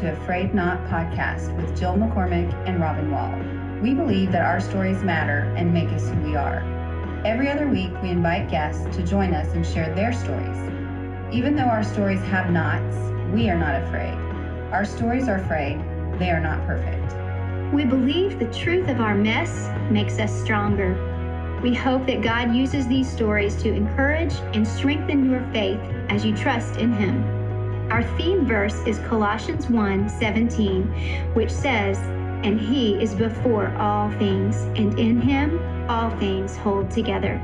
to A Frayed Knot podcast with Jill McCormick and Robin Wall. We believe that our stories matter and make us who we are. Every other week, we invite guests to join us and share their stories. Even though our stories have knots, we are not afraid. Our stories are afraid, they are not perfect. We believe the truth of our mess makes us stronger. We hope that God uses these stories to encourage and strengthen your faith as you trust in Him. Our theme verse is Colossians 1 17, which says, And He is before all things, and in Him all things hold together,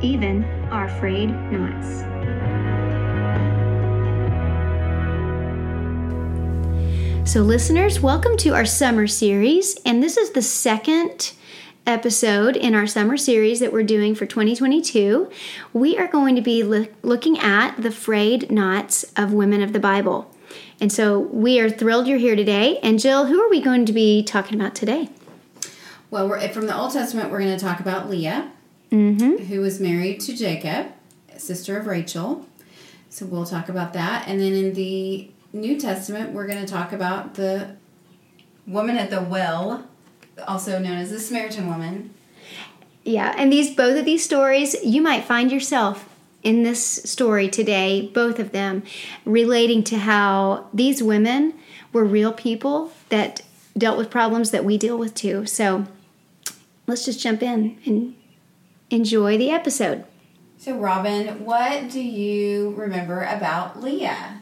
even our frayed knots. So, listeners, welcome to our summer series, and this is the second episode in our summer series that we're doing for 2022. We are going to be lo- looking at the frayed knots of women of the Bible. And so we are thrilled you're here today. And Jill, who are we going to be talking about today? Well, we're, from the Old Testament, we're going to talk about Leah, Mm-hmm. who was married to Jacob, sister of Rachel. So we'll talk about that. And then in the New Testament, we're going to talk about the woman at the well, also known as the Samaritan woman. Yeah, and these both of these stories, you might find yourself in this story today, both of them relating to how these women were real people that dealt with problems that we deal with too. So let's just jump in and enjoy the episode. So, Robin, what do you remember about Leah?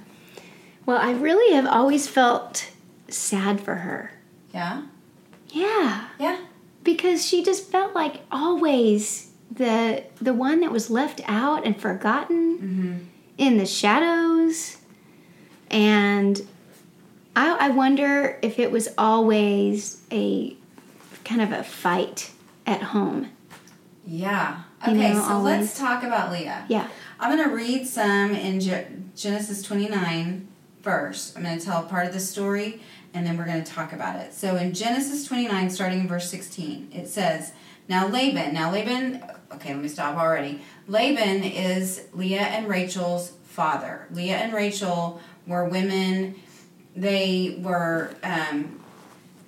Well, I really have always felt sad for her. Yeah? Yeah, Yeah? because she just felt like always the the one that was left out and forgotten mm-hmm. in the shadows and I, I wonder if it was always a kind of a fight at home Yeah. You Okay, know, so always- let's talk about Leah. yeah I'm going to read some in Genesis 29 first. I'm going to tell part of the story and then we're going to talk about it. So in Genesis 29, starting in verse 16, it says, Now Laban, now Laban, okay, let me stop already. Laban is Leah and Rachel's father. Leah and Rachel were women, they were um,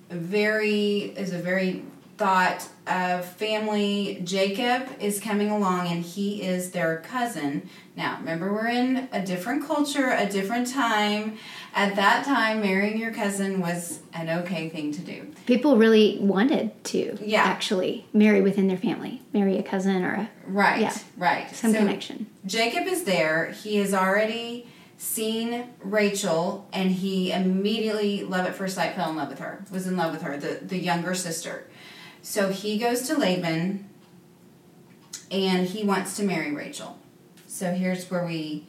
very, is a very thought of family. Jacob is coming along and he is their cousin. Now, remember, we're in a different culture, a different time. At that time, marrying your cousin was an okay thing to do. people really wanted to Yeah. actually marry within their family marry a cousin or a, Right, Yeah. right. some So connection Jacob is there. He has already seen Rachel and he immediately, love at first sight, fell in love with her, was in love with her, the, the younger sister. So he goes to Laban and he wants to marry Rachel. So here's where we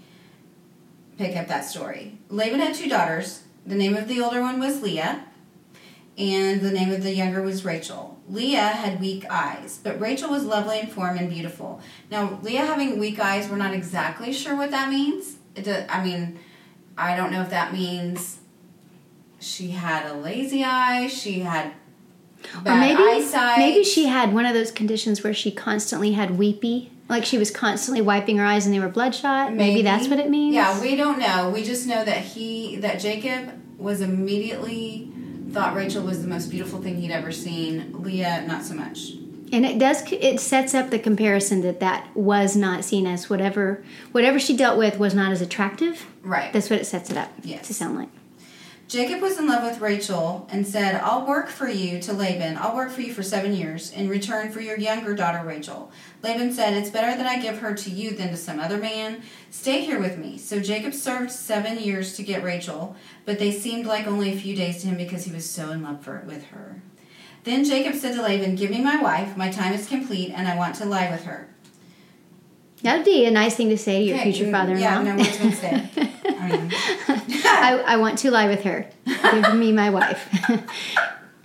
pick up that story. Laban had two daughters. The name of the older one was Leah, and the name of the younger was Rachel. Leah had weak eyes, but Rachel was lovely in form and beautiful. Now, Leah having weak eyes, we're not exactly sure what that means. It do, I mean, I don't know if that means she had a lazy eye, she had bad or maybe eyesight. maybe she had one of those conditions where she constantly had weepy like she was constantly wiping her eyes and they were bloodshot maybe, that's what it means Yeah, we don't know. We just know that he that Jacob was immediately thought Rachel was the most beautiful thing he'd ever seen. Leah, not so much. and it does it sets up the comparison that that was not seen as whatever whatever she dealt with was not as attractive Right. that's what it sets it up Yes. to sound like Jacob was in love with Rachel and said, I'll work for you to Laban. I'll work for you for seven years in return for your younger daughter Rachel. Laban said, It's better that I give her to you than to some other man. Stay here with me. So Jacob served seven years to get Rachel, but they seemed like only a few days to him because he was so in love for, with her. Then Jacob said to Laban, Give me my wife. My time is complete, and I want to lie with her. That'd be a nice thing to say to your Okay, future mm, father-in-law Yeah, no words been said. I I, I want to lie with her give me my wife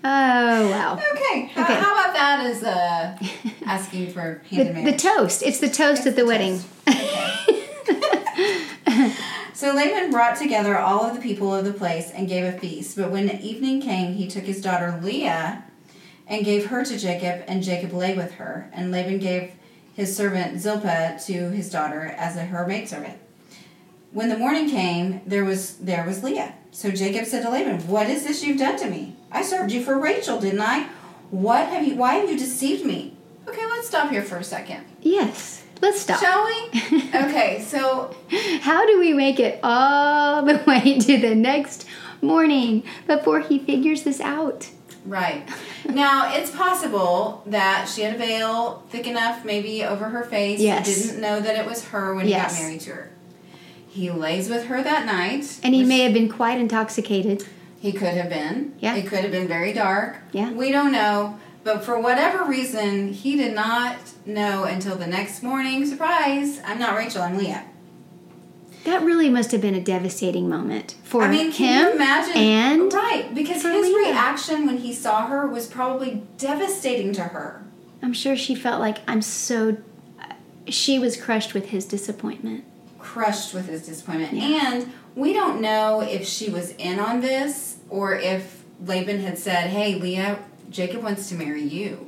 oh wow okay. How, Okay. how about that as uh, asking for the, hand in the toast it's the toast at the, the wedding So Laban brought together all of the people of the place and gave a feast. But when the evening came, he took his daughter Leah and gave her to Jacob, and Jacob lay with her. And Laban gave his servant Zilpah to his daughter as a, her maidservant. When the morning came, there was there was Leah. So Jacob said to Laban, "What is this you've done to me? I served you for Rachel, didn't I? What have you? Why have you deceived me?" Okay, let's stop here for a second. Yes. Let's stop. Shall we? okay, so How do we make it all the way to the next morning before he figures this out? Right. Now, it's possible that she had a veil thick enough maybe over her face. Yes. He didn't know that it was her when Yes. he got married to her. He lays with her that night. And he may have been quite intoxicated. He could have been. Yeah. It could have been very dark. Yeah. We don't know. But for whatever reason, he did not know until the next morning. Surprise! I'm not Rachel, I'm Leah. That really must have been a devastating moment for I mean, him can you imagine? and right, because his Leah. reaction when he saw her was probably devastating to her. I'm sure she felt like I'm so she was crushed with his disappointment. crushed with his disappointment. Yeah. And we don't know if she was in on this or if Laban had said, Hey, Leah, Jacob wants to marry you.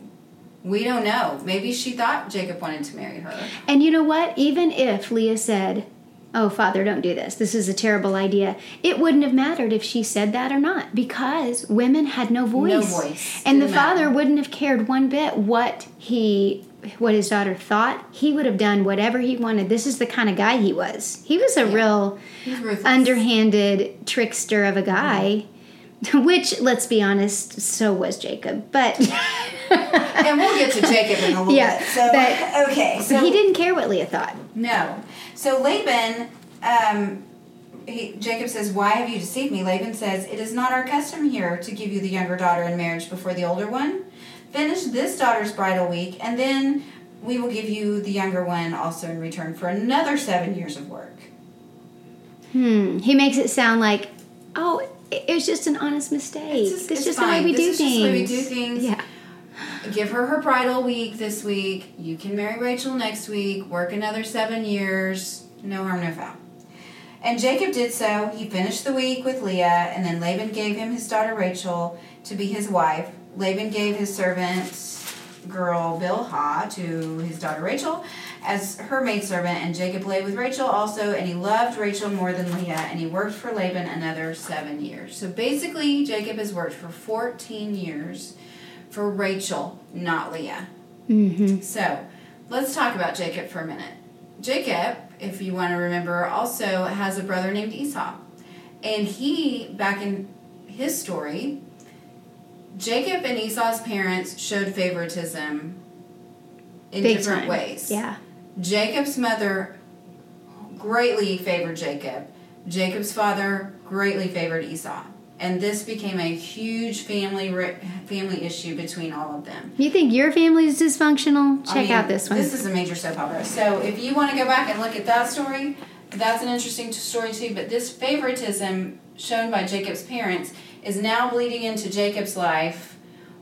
We don't know. Maybe she thought Jacob wanted to marry her. And you know what? Even if Leah said, Oh, Father, don't do this. This is a terrible idea. It wouldn't have mattered if she said that or not because women had no voice. No voice. And the Didn't father matter. wouldn't have cared one bit what he what his daughter thought. He would have done whatever he wanted. This is the kind of guy he was. He was a real underhanded trickster of a guy. Which, let's be honest, so was Jacob. But and we'll get to Jacob in a little Yeah, bit. So, but- okay. So he didn't care what Leah thought. No. So Laban, um, he, Jacob says, Why have you deceived me? Laban says, It is not our custom here to give you the younger daughter in marriage before the older one. Finish this daughter's bridal week, and then we will give you the younger one also in return for another seven years of work. Hmm. He makes it sound like, oh, it was just an honest mistake. It's just- This is it's just the way we This do is things. just the way we do things. Yeah. Give her her bridal week this week. You can marry Rachel next week. Work another seven years. No harm, no foul. And Jacob did so. He finished the week with Leah, and then Laban gave him his daughter Rachel to be his wife. Laban gave his servant girl Bilhah to his daughter Rachel as her maidservant, and Jacob lay with Rachel also, and he loved Rachel more than Leah, and he worked for Laban another seven years. So basically, Jacob has worked for 14 years for Rachel, not Leah. Mm-hmm. So let's talk about Jacob for a minute. Jacob, if you want to remember, also has a brother named Esau. And he, back in his story, Jacob and Esau's parents showed favoritism in Big different time. ways. Yeah. Jacob's mother greatly favored Jacob. Jacob's father greatly favored Esau. And this became a huge family family issue between all of them. You think your family is dysfunctional? I Check mean, out this one. This is a major soap opera. So if you want to go back and look at that story, that's an interesting story too. But this favoritism shown by Jacob's parents is now bleeding into Jacob's life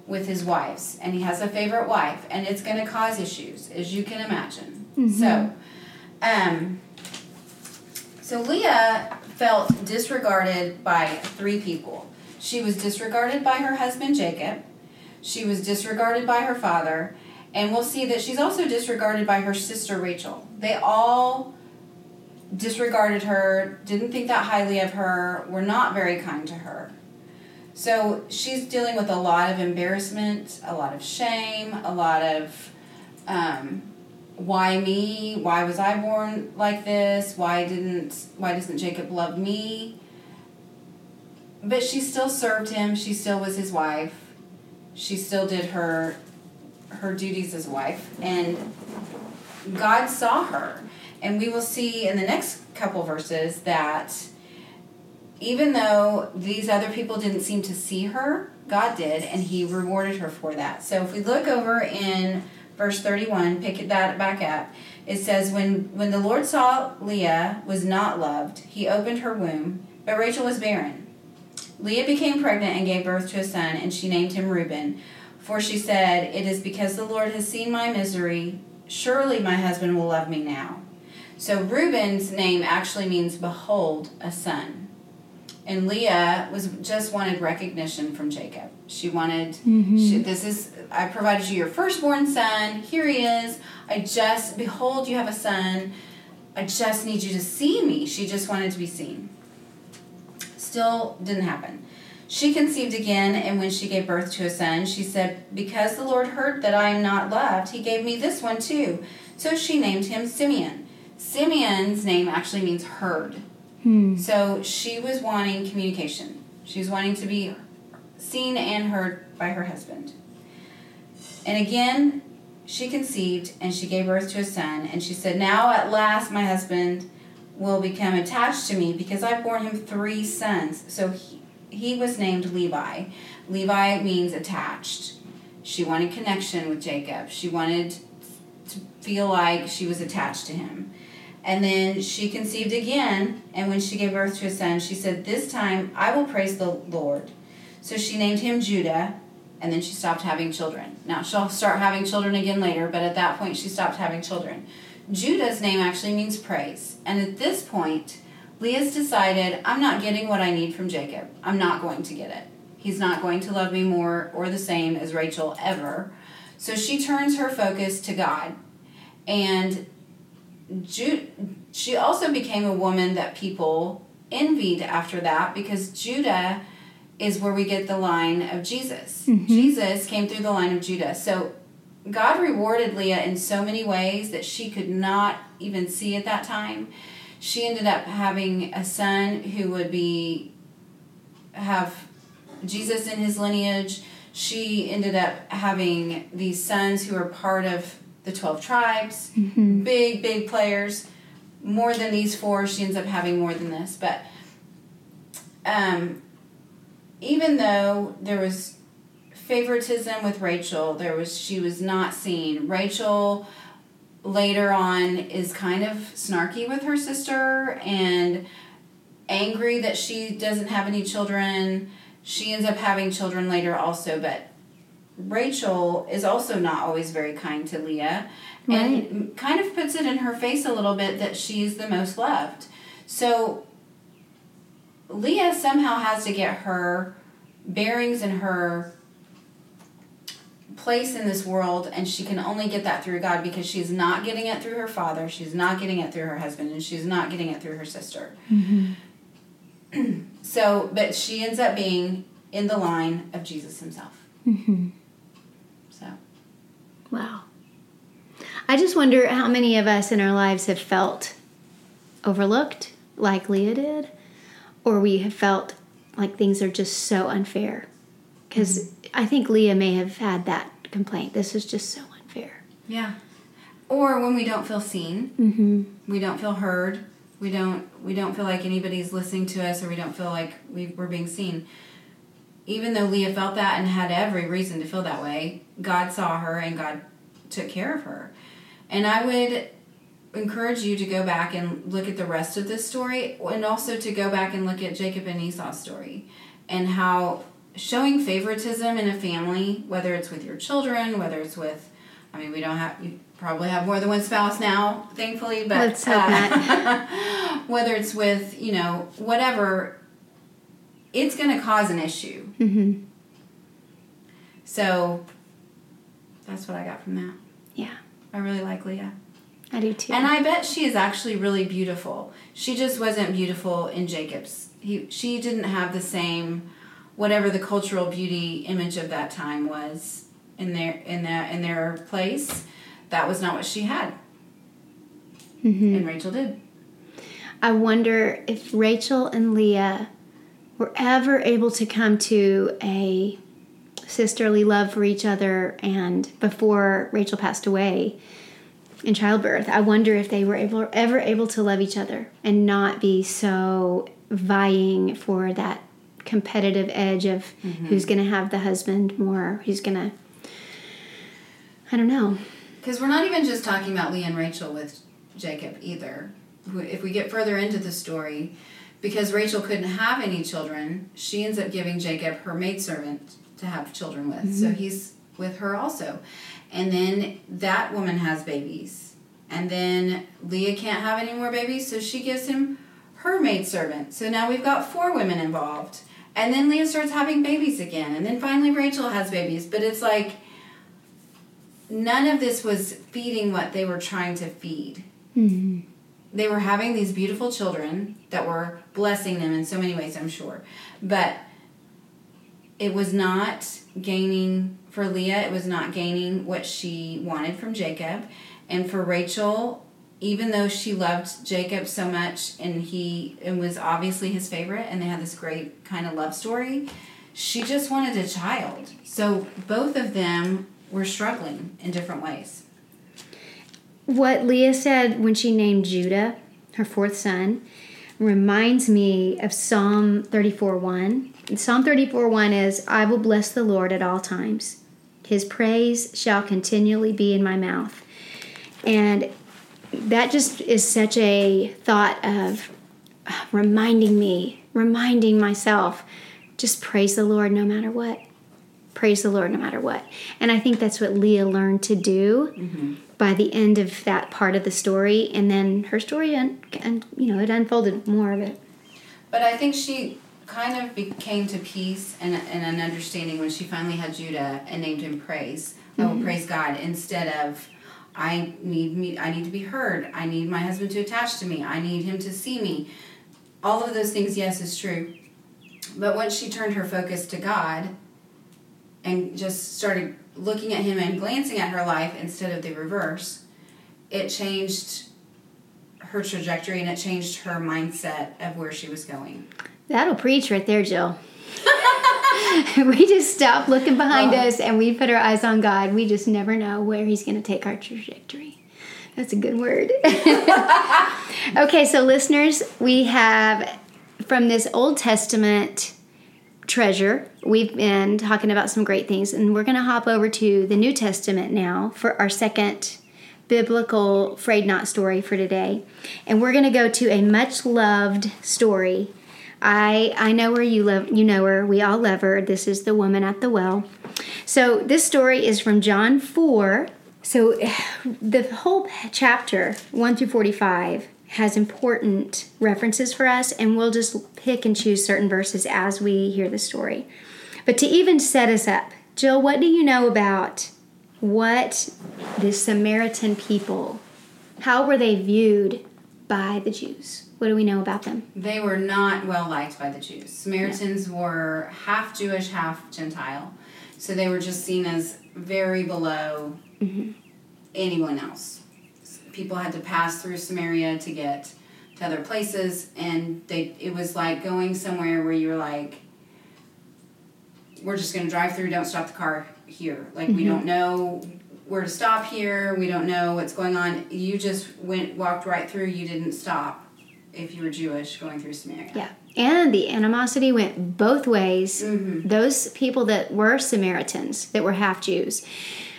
with his wives, and he has a favorite wife, and it's going to cause issues, as you can imagine. So, um, so Leah felt disregarded by three people. She was disregarded by her husband Jacob. She was disregarded by her father, and we'll see that she's also disregarded by her sister Rachel. They all disregarded her, didn't think that highly of her, were not very kind to her. So she's dealing with a lot of embarrassment, a lot of shame, a lot of um, why me? Why was I born like this? Why didn't why doesn't Jacob love me? But she still served him. She still was his wife. She still did her her duties as wife and God saw her. And we will see in the next couple verses that even though these other people didn't seem to see her, God did, and He rewarded her for that. So if we look over in verse 31, pick that back up, it says, when, when the Lord saw Leah was not loved, He opened her womb, but Rachel was barren. Leah became pregnant and gave birth to a son, and she named him Reuben. For she said, It is because the Lord has seen my misery. Surely my husband will love me now. So Reuben's name actually means behold a son. And Leah was just wanted recognition from Jacob. She wanted mm-hmm. she, this is I provided you your firstborn son. Here he is. I just behold you have a son. I just need you to see me. She just wanted to be seen. Still didn't happen. She conceived again, and when she gave birth to a son, she said, Because the Lord heard that I am not loved, he gave me this one too. So she named him Simeon. Simeon's name actually means heard. Hmm. So she was wanting communication. She was wanting to be seen and heard by her husband. And again, she conceived and she gave birth to a son. And she said, Now at last my husband will become attached to me because I've borne him three sons. So he, he was named Levi. Levi means attached. She wanted connection with Jacob. She wanted to feel like she was attached to him. And then she conceived again, and when she gave birth to a son, she said, This time I will praise the Lord. So she named him Judah, and then she stopped having children. Now she'll start having children again later, but at that point she stopped having children. Judah's name actually means praise. And at this point, Leah's decided, I'm not getting what I need from Jacob. I'm not going to get it. He's not going to love me more or the same as Rachel ever. So she turns her focus to God. And Ju- she also became a woman that people envied after that because Judah is where we get the line of Jesus. Mm-hmm. Jesus came through the line of Judah. So God rewarded Leah in so many ways that she could not even see at that time. She ended up having a son who would be have Jesus in his lineage. She ended up having these sons who are part of the 12 tribes, big, big players. More than these four, she ends up having more than this. But um, even though there was favoritism with Rachel, there was she was not seen. Rachel later on is kind of snarky with her sister and angry that she doesn't have any children. She ends up having children later also, but Rachel is also not always very kind to Leah and kind of puts it in her face a little bit that she's the most loved. So Leah somehow has to get her bearings and her place in this world and she can only get that through God because she's not getting it through her father, she's not getting it through her husband, and she's not getting it through her sister. so, but she ends up being in the line of Jesus himself. Mm-hmm. Wow. I just wonder how many of us in our lives have felt overlooked, like Leah did, or we have felt like things are just so unfair. Because I think Leah may have had that complaint. This is just so unfair. yeah. Or when we don't feel seen, Mm-hmm. we don't feel heard, we don't we don't feel like anybody's listening to us or we don't feel like we, we're being seen. Even though Leah felt that and had every reason to feel that way, God saw her and God took care of her. And I would encourage you to go back and look at the rest of this story and also to go back and look at Jacob and Esau's story and how showing favoritism in a family, whether it's with your children, whether it's with I mean, we don't have you probably have more than one spouse now, thankfully, but not. Uh, whether it's with, you know, whatever, it's going to cause an issue. Mm-hmm. So that's what I got from that. Yeah, I really like Leah. I do too. And I bet she is actually really beautiful. She just wasn't beautiful in Jacob's. He she didn't have the same whatever the cultural beauty image of that time was in their in that in their place. That was not what she had. Mhm. And Rachel did. I wonder if Rachel and Leah were ever able to come to a sisterly love for each other and before Rachel passed away in childbirth, I wonder if they were able ever able to love each other and not be so vying for that competitive edge of mm-hmm. who's going to have the husband more, who's going to I don't know. Because we're not even just talking about Leah and Rachel with Jacob either. If we get further into the story, because Rachel couldn't have any children, she ends up giving Jacob her maidservant to have children with. So he's with her also. And then that woman has babies. And then Leah can't have any more babies, so she gives him her maidservant. So now we've got four women involved. And then Leah starts having babies again. And then finally Rachel has babies. But it's like none of this was feeding what they were trying to feed. Mhm. they were having these beautiful children that were blessing them in so many ways, I'm sure. But it was not gaining for Leah, it was not gaining what she wanted from Jacob. And for Rachel, even though she loved Jacob so much and he and was obviously his favorite and they had this great kind of love story, she just wanted a child. So both of them were struggling in different ways. What Leah said when she named Judah, her fourth son, reminds me of Psalm 34 1. Psalm 34 1 is, I will bless the Lord at all times. His praise shall continually be in my mouth. And that just is such a thought of reminding me, reminding myself, just praise the Lord no matter what. Praise the Lord no matter what. And I think that's what Leah learned to do mm-hmm. By the end of that part of the story. And then her story, and, and you know, it unfolded more of it. But I think she kind of became to peace and, and an understanding when she finally had Judah and named him Praise. Mm-hmm. Oh, praise God, instead of I need me I need to be heard. I need my husband to attach to me. I need him to see me. All of those things yes is true. But once she turned her focus to God and just started looking at him and glancing at her life instead of the reverse, it changed her trajectory and it changed her mindset of where she was going. That'll preach right there, Jill. we just stop looking behind us and we put our eyes on God. We just never know where He's going to take our trajectory. That's a good word. okay, so listeners, we have from this Old Testament treasure, we've been talking about some great things, and we're going to hop over to the New Testament now for our second biblical frayed knot story for today. And we're going to go to a much loved story I I know where you love you know her. We all love her. This is the woman at the well. So this story is from John 4. So the whole chapter 1 through 45 has important references for us and we'll just pick and choose certain verses as we hear the story. But to even set us up, Jill, what do you know about what the Samaritan people how were they viewed by the Jews? What do we know about them? They were not well liked by the Jews. Samaritans no. were half Jewish, half Gentile. So they were just seen as very below mm-hmm. anyone else. People had to pass through Samaria to get to other places, and they it was like going somewhere where you were like, we're just going to drive through, don't stop the car here. Like, mm-hmm. we don't know where to stop here, we don't know what's going on. You just went, walked right through, you didn't stop if you were Jewish going through Samaria. Yeah. And the animosity went both ways. Mm-hmm. Those people that were Samaritans, that were half Jews,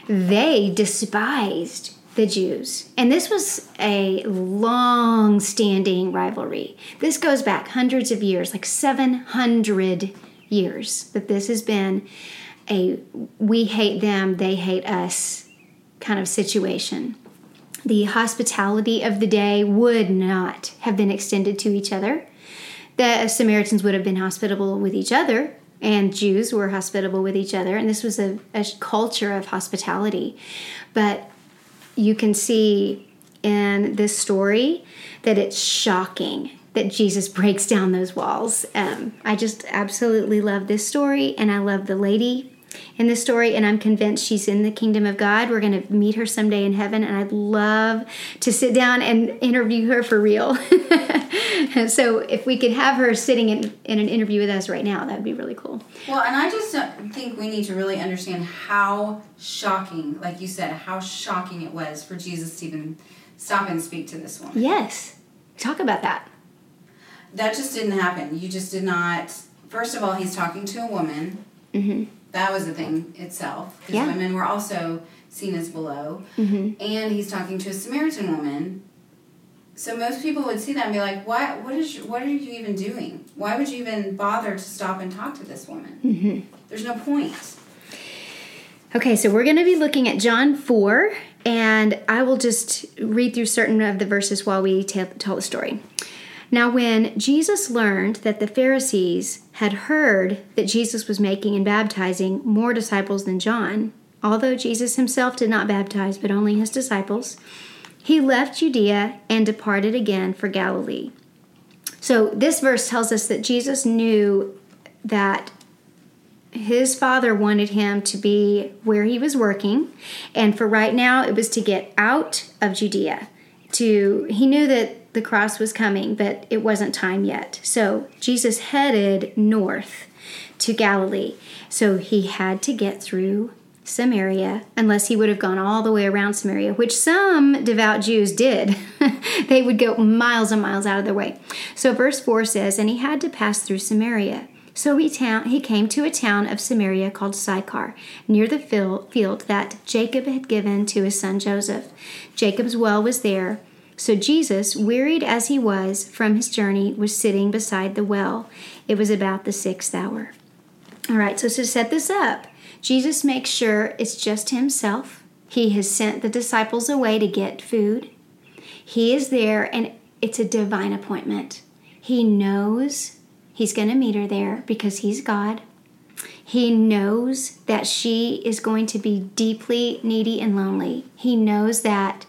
they despised the Jews. And this was a long standing rivalry. This goes back hundreds of years, like 700 years, that this has been a we hate them, they hate us kind of situation the hospitality of the day would not have been extended to each other. The Samaritans would have been hospitable with each other, and Jews were hospitable with each other, and this was a, a culture of hospitality. But you can see in this story that it's shocking that Jesus breaks down those walls. Um, I just absolutely love this story, and I love the lady in this story, and I'm convinced she's in the kingdom of God. We're going to meet her someday in heaven, and I'd love to sit down and interview her for real. so, if we could have her sitting in, in an interview with us right now, that would be really cool. Well, and I just think we need to really understand how shocking, like you said, how shocking it was for Jesus to even stop and speak to this woman. Yes. Talk about that. That just didn't happen. You just did not. First of all, he's talking to a woman. Mm-hmm that was the thing itself because yeah. women were also seen as below. Mm-hmm. And he's talking to a Samaritan woman. So most people would see that and be like, "What? What is? What are you even doing? Why would you even bother to stop and talk to this woman? Mm-hmm. There's no point." Okay, so we're going to be looking at John four, and I will just read through certain of the verses while we tell the story. Now, when Jesus learned that the Pharisees had heard that Jesus was making and baptizing more disciples than John, although Jesus himself did not baptize but only his disciples, he left Judea and departed again for Galilee. So this verse tells us that Jesus knew that his father wanted him to be where he was working and for right now it was to get out of Judea to he knew that the cross was coming but it wasn't time yet so Jesus headed north to Galilee so he had to get through Samaria unless he would have gone all the way around Samaria, which some devout Jews did. they would go miles and miles out of their way. So verse 4 says, And he had to pass through Samaria. So he, he came to a town of Samaria called Sychar, near the field that Jacob had given to his son Joseph. Jacob's well was there. So Jesus, wearied as he was from his journey, was sitting beside the well. It was about the sixth hour. All right, so to set this up, Jesus makes sure it's just himself. He has sent the disciples away to get food. He is there, and it's a divine appointment. He knows he's going to meet her there because he's God. He knows that she is going to be deeply needy and lonely. He knows that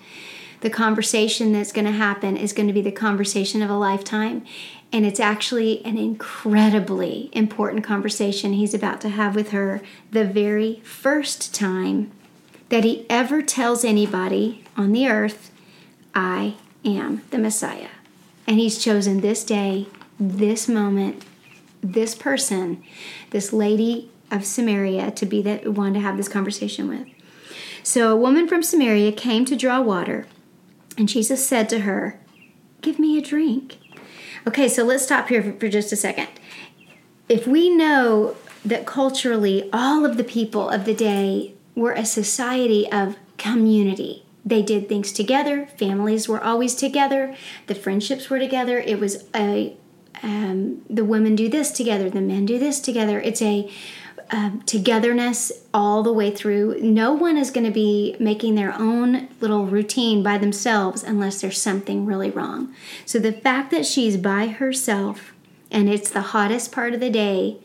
the conversation that's going to happen is going to be the conversation of a lifetime. And it's actually an incredibly important conversation he's about to have with her the very first time that he ever tells anybody on the earth, I am the Messiah. And he's chosen this day, this moment, this person, this lady of Samaria to be the one to have this conversation with. So a woman from Samaria came to draw water, and Jesus said to her, Give me a drink. Okay, so let's stop here for, just a second. If we know that culturally all of the people of the day were a society of community, they did things together, families were always together, the friendships were together. It was a um, the women do this together, the men do this together. It's a um, togetherness all the way through. No one is going to be making their own little routine by themselves unless there's something really wrong. So the fact that she's by herself and it's the hottest part of the day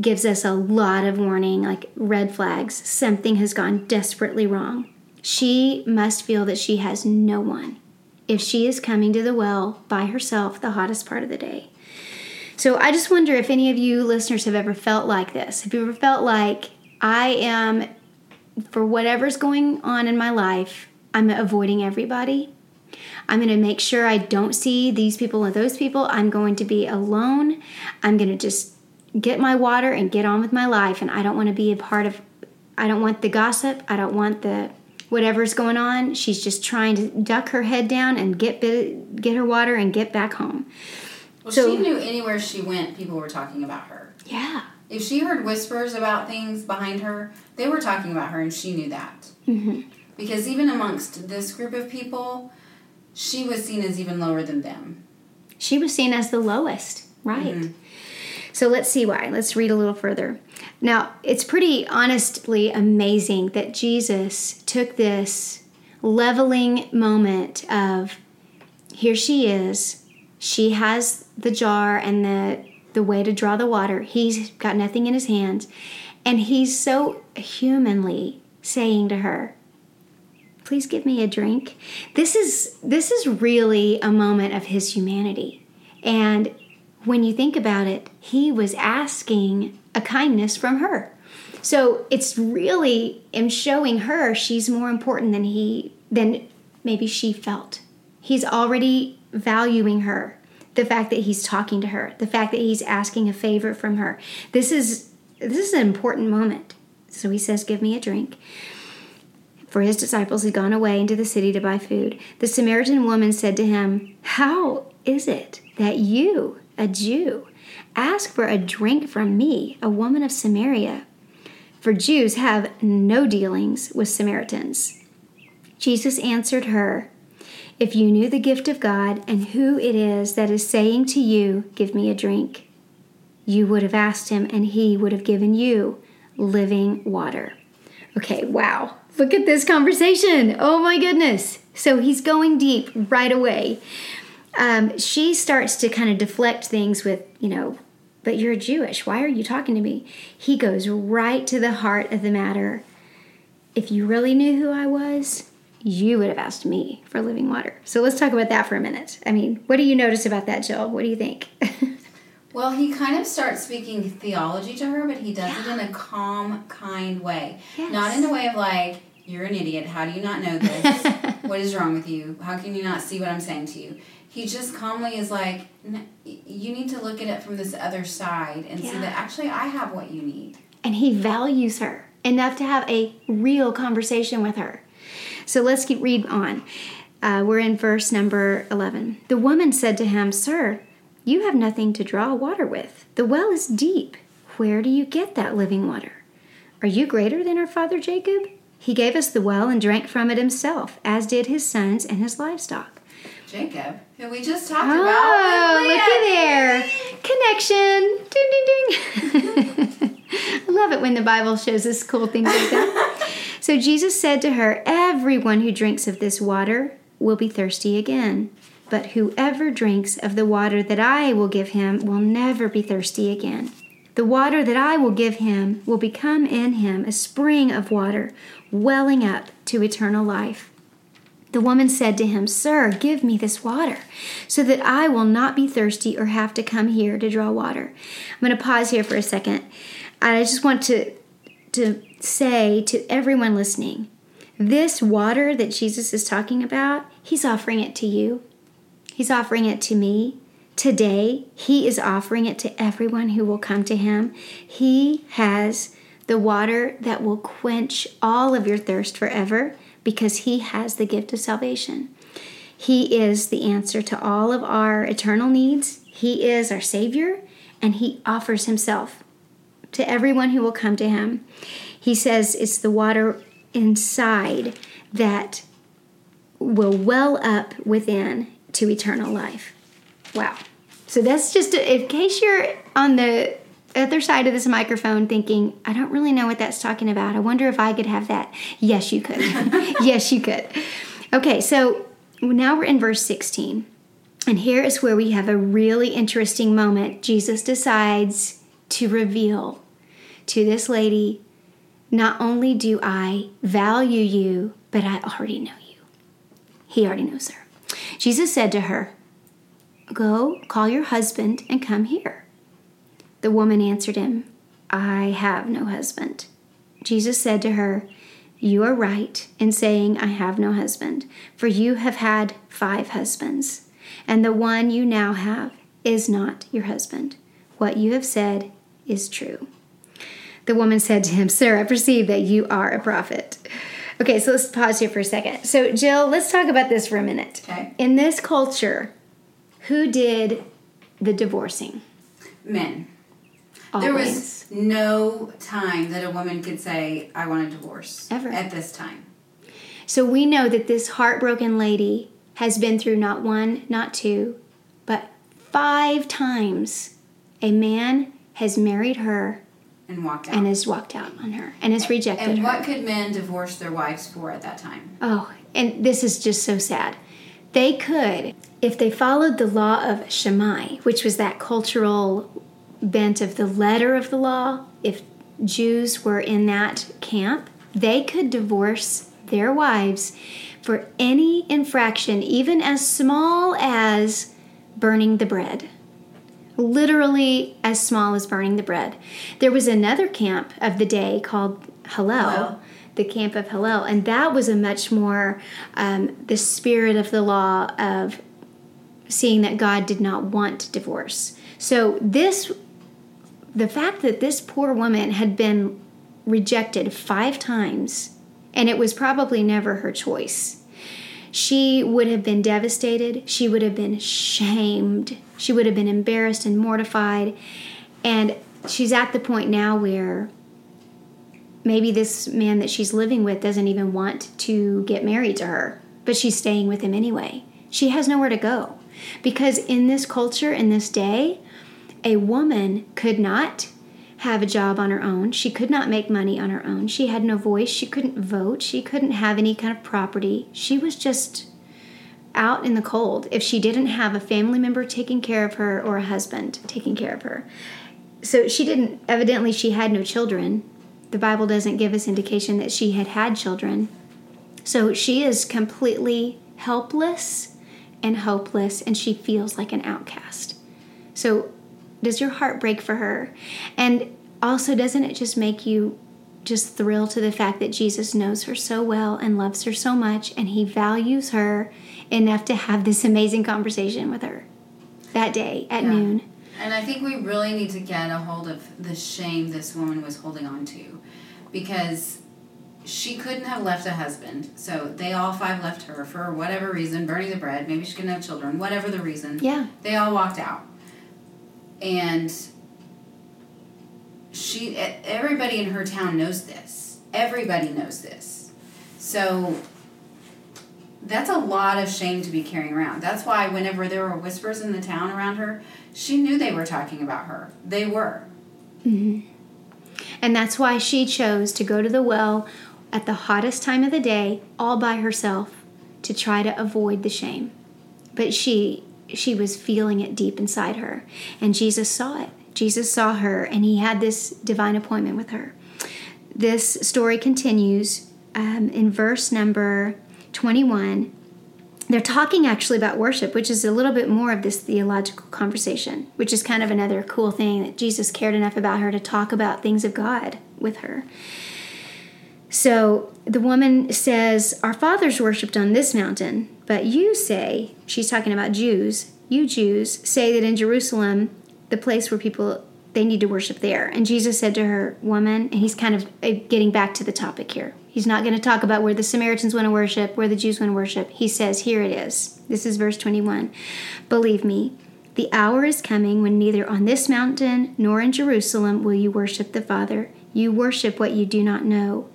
gives us a lot of warning, like red flags. Something has gone desperately wrong. She must feel that she has no one if she is coming to the well by herself the hottest part of the day. So I just wonder if any of you listeners have ever felt like this. Have you ever felt like I am, for whatever's going on in my life, I'm avoiding everybody? I'm going to make sure I don't see these people or those people. I'm going to be alone. I'm going to just get my water and get on with my life. And I don't want to be a part of, I don't want the gossip. I don't want the whatever's going on. She's just trying to duck her head down and get, get her water and get back home. Well, so, she knew anywhere she went, people were talking about her. Yeah. If she heard whispers about things behind her, they were talking about her, and she knew that. Mm-hmm. Because even amongst this group of people, she was seen as even lower than them. She was seen as the lowest, right? Mm-hmm. So let's see why. Let's read a little further. Now, it's pretty honestly amazing that Jesus took this leveling moment of here she is she has the jar and the the way to draw the water. He's got nothing in his hands. And he's so humanly saying to her, "Please give me a drink." This is this is really a moment of his humanity. And when you think about it, he was asking a kindness from her. So it's really in showing her she's more important than he than maybe she felt. He's already valuing her, the fact that he's talking to her, the fact that he's asking a favor from her. This is this is an important moment. So he says, "Give me a drink." For his disciples had gone away into the city to buy food. The Samaritan woman said to him, "How is it that you, a Jew, ask for a drink from me, a woman of Samaria?" For Jews have no dealings with Samaritans. Jesus answered her, if you knew the gift of God and who it is that is saying to you, Give me a drink, you would have asked him and he would have given you living water. Okay, wow. Look at this conversation. Oh my goodness. So he's going deep right away. Um, she starts to kind of deflect things with, you know, but you're Jewish. Why are you talking to me? He goes right to the heart of the matter. If you really knew who I was, you would have asked me for living water. So let's talk about that for a minute. I mean, what do you notice about that, Jill? What do you think? Well, he kind of starts speaking theology to her, but he does it in a calm, kind way. Yes. Not in a way of like, you're an idiot. How do you not know this? what is wrong with you? How can you not see what I'm saying to you? He just calmly is like, "N- you need to look at it from this other side and see that actually I have what you need. and he values her enough to have a real conversation with her. So let's keep read on. Uh, we're in verse number 11. The woman said to him, Sir, you have nothing to draw water with. The well is deep. Where do you get that living water? Are you greater than our father Jacob? He gave us the well and drank from it himself, as did his sons and his livestock. Jacob, who we just talked Oh, about. with look at there. Connection. Ding, ding, ding. I love it when the Bible shows us cool things like that. So Jesus said to her, Everyone who drinks of this water will be thirsty again. But whoever drinks of the water that I will give him will never be thirsty again. The water that I will give him will become in him a spring of water, welling up to eternal life. The woman said to him, Sir, give me this water, so that I will not be thirsty or have to come here to draw water. I'm going to pause here for a second. I just want to, to say to everyone listening this water that Jesus is talking about, he's offering it to you. He's offering it to me. Today, He is offering it to everyone who will come to Him. He has the water that will quench all of your thirst forever because He has the gift of salvation. He is the answer to all of our eternal needs. He is our Savior, and He offers Himself to everyone who will come to Him. He says it's the water inside that will well up within to eternal life. Wow. So that's just in case you're on the other side of this microphone thinking, I don't really know what that's talking about. I wonder if I could have that. Yes, you could. yes, you could. Okay, so now we're in verse 16. And here is where we have a really interesting moment. Jesus decides to reveal to this lady, not only do I value you, but I already know you. He already knows her. Jesus said to her, Go, call your husband and come here. The woman answered him, I have no husband. Jesus said to her, You are right in saying, I have no husband, for you have had five husbands, and the one you now have is not your husband. What you have said is true. The woman said to him, Sir, I perceive that you are a prophet. Okay, so let's pause here for a second. So, Jill, let's talk about this for a minute. Okay. In this culture, who did the divorcing? Men. Always. There was no time that a woman could say, I want a divorce. Ever. At this time. So we know that this heartbroken lady has been through not one, not two, but five times a man has married her And walked out. and has walked out on her and has rejected and her. what could men divorce their wives for at that time? Oh, and this is just so sad. They could, if they followed the law of Shammai, which was that cultural bent of the letter of the law, if Jews were in that camp, they could divorce their wives for any infraction, even as small as burning the bread. Literally as small as burning the bread. There was another camp of the day called Hillel Hillel. the camp of Hillel, and that was a much more um, the spirit of the law of seeing that God did not want divorce. So this, the fact that this poor woman had been rejected five times, and it was probably never her choice. She would have been devastated. She would have been shamed. She would have been embarrassed and mortified. And she's at the point now where maybe this man that she's living with doesn't even want to get married to her, but she's staying with him anyway. She has nowhere to go. Because in this culture, in this day, a woman could not have a job on her own. She could not make money on her own. She had no voice. She couldn't vote. She couldn't have any kind of property. She was just out in the cold if she didn't have a family member taking care of her or a husband taking care of her. So she didn't, evidently, she had no children. The Bible doesn't give us indication that she had had children. So she is completely helpless and hopeless, and she feels like an outcast. So, does your heart break for her? And also, doesn't it just make you just thrilled to the fact that Jesus knows her so well and loves her so much, and he values her enough to have this amazing conversation with her that day at yeah. noon. And I think we really need to get a hold of the shame this woman was holding on to because she couldn't have left a husband. So they all five left her for whatever reason, burning the bread, maybe she couldn't have children, whatever the reason. Yeah. They all walked out. And she everybody in her town knows this. Everybody knows this. So that's a lot of shame to be carrying around. That's why whenever there were whispers in the town around her, she knew they were talking about her. They were. Mm-hmm. And that's why she chose to go to the well at the hottest time of the day all by herself to try to avoid the shame. But she she was feeling it deep inside her, and Jesus saw it. Jesus saw her and he had this divine appointment with her. This story continues um, in verse number 21. They're talking actually about worship, which is a little bit more of this theological conversation, which is kind of another cool thing that Jesus cared enough about her to talk about things of God with her. So the woman says, Our fathers worshipped on this mountain, but you say, she's talking about Jews, you Jews say that in Jerusalem the place where people they need to worship there. And Jesus said to her, Woman, and he's kind of uh, getting back to the topic here. He's not going to talk about where the Samaritans want to worship, where the Jews want to worship. He says, Here it is. This is verse 21. Believe me, the hour is coming when neither on this mountain nor in Jerusalem will you worship the Father. You worship what you do not know.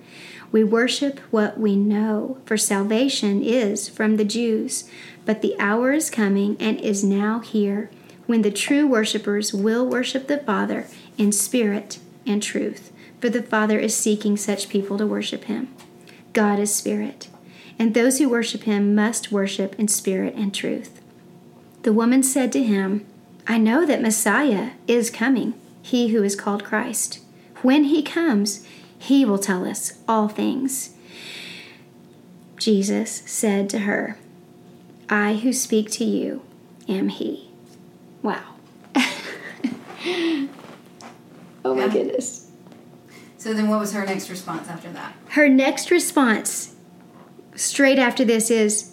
We worship what we know, for salvation is from the Jews. But the hour is coming and is now here when the true worshippers will worship the Father in spirit and truth, for the Father is seeking such people to worship him. God is spirit, and those who worship him must worship in spirit and truth. The woman said to him, I know that Messiah is coming, he who is called Christ. When he comes, he will tell us all things. Jesus said to her, I who speak to you am he. Wow. oh my yeah. goodness. So then what was her next response after that? Her next response straight after this is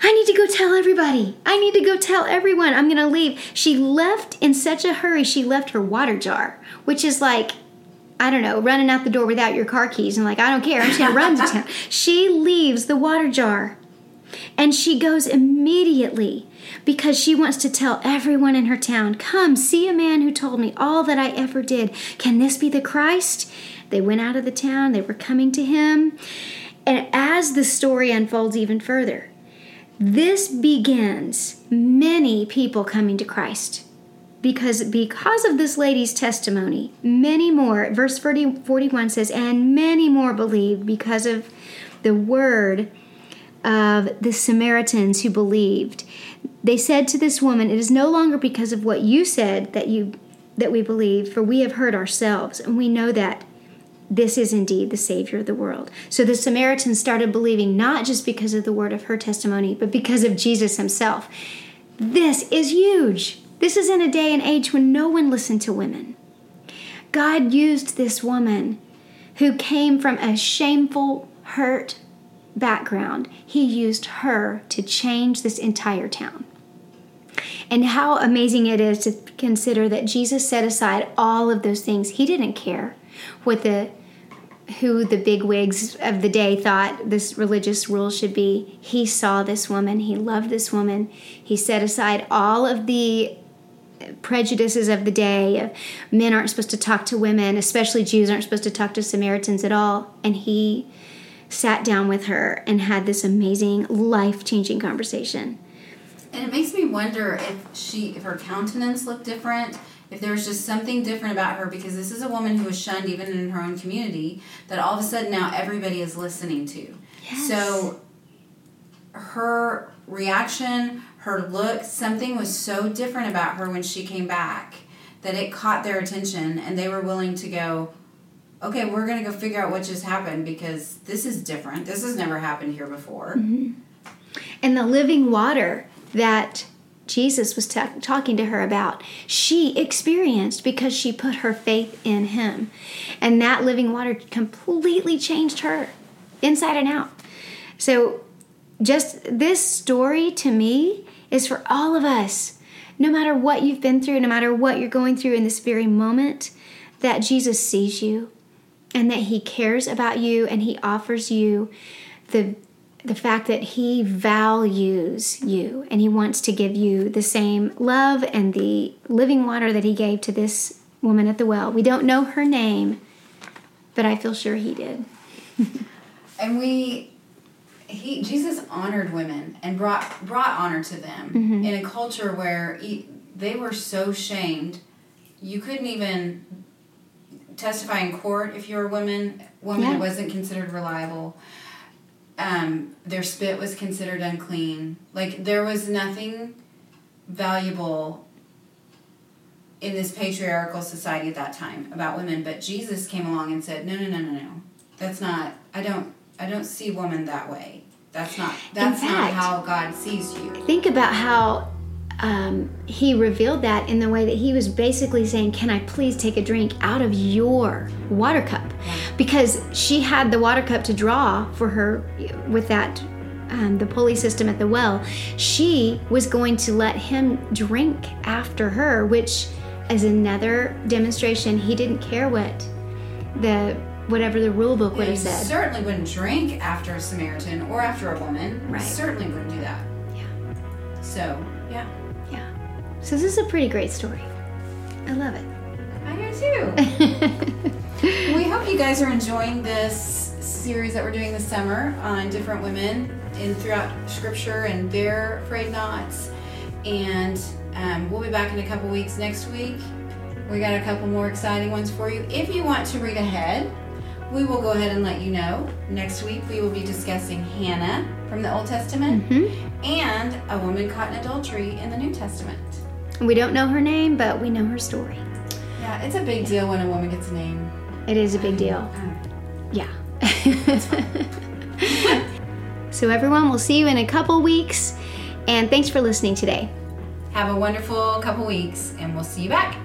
I need to go tell everybody. I need to go tell everyone. I'm going to leave. She left in such a hurry. She left her water jar, which is like I don't know, running out the door without your car keys and like, I don't care, I'm just gonna run to town. She leaves the water jar and she goes immediately because she wants to tell everyone in her town, Come, see a man who told me all that I ever did. Can this be the Christ? They went out of the town, they were coming to him. And as the story unfolds even further, this begins many people coming to Christ. Because because of this lady's testimony, many more, verse 40, 41 says, and many more believed because of the word of the Samaritans who believed. They said to this woman, It is no longer because of what you said that you that we believe, for we have heard ourselves, and we know that this is indeed the Savior of the world. So the Samaritans started believing not just because of the word of her testimony, but because of Jesus himself. This is huge. This is in a day and age when no one listened to women. God used this woman who came from a shameful, hurt, background, he used her to change this entire town. And how amazing it is to consider that Jesus set aside all of those things. He didn't care what the who the big wigs of the day thought this religious rule should be. He saw this woman, he loved this woman. He set aside all of the prejudices of the day. of Men aren't supposed to talk to women, especially Jews aren't supposed to talk to Samaritans at all. And he sat down with her and had this amazing life changing conversation. And it makes me wonder if she if her countenance looked different, if there was just something different about her because this is a woman who was shunned even in her own community that all of a sudden now everybody is listening to. Yes. So her reaction, her look, something was so different about her when she came back that it caught their attention and they were willing to go, okay, we're going to go figure out what just happened because this is different. This has never happened here before. Mm-hmm. And the living water that Jesus was ta- talking to her about, she experienced because she put her faith in him. And that living water completely changed her inside and out. So, just this story to me is for all of us. No matter what you've been through, no matter what you're going through in this very moment, that Jesus sees you and that he cares about you and he offers you the the fact that he values you and he wants to give you the same love and the living water that he gave to this woman at the well. We don't know her name, but I feel sure he did. And we he Jesus honored women and brought brought honor to them Mm-hmm. in a culture where e they were so shamed. You couldn't even testify in court if you were a woman. Woman Yeah. wasn't considered reliable. Um, their spit was considered unclean. Like there was nothing valuable in this patriarchal society at that time about women. But Jesus came along and said, "No, no, no, no, no. That's not. I don't. I don't see woman that way. That's not. That's not how God sees you." Think about how um, he revealed that in the way that he was basically saying, Can I please take a drink out of your water cup? Because she had the water cup to draw for her with that. Um, the pulley system at the well, she was going to let him drink after her, which is another demonstration he didn't care what the whatever the rule book would have said. certainly wouldn't drink after a Samaritan or after a woman. Right. Certainly wouldn't do that. Yeah. So yeah, Yeah. So this is a pretty great story. I love it. I do too. we hope you guys are enjoying this series that we're doing this summer on different women in throughout Scripture and their A Frayed Knots. And um, we'll be back in a couple weeks next week. We got a couple more exciting ones for you. If you want to read ahead, we will go ahead and let you know. Next week we will be discussing Hannah from the Old Testament and a woman caught in adultery in the New Testament. We don't know her name, but we know her story. Yeah, it's a big deal when a woman gets a name. It is a big deal. Um, Yeah. so, everyone, we'll see you in a couple weeks. And thanks for listening today. Have a wonderful couple weeks, and we'll see you back.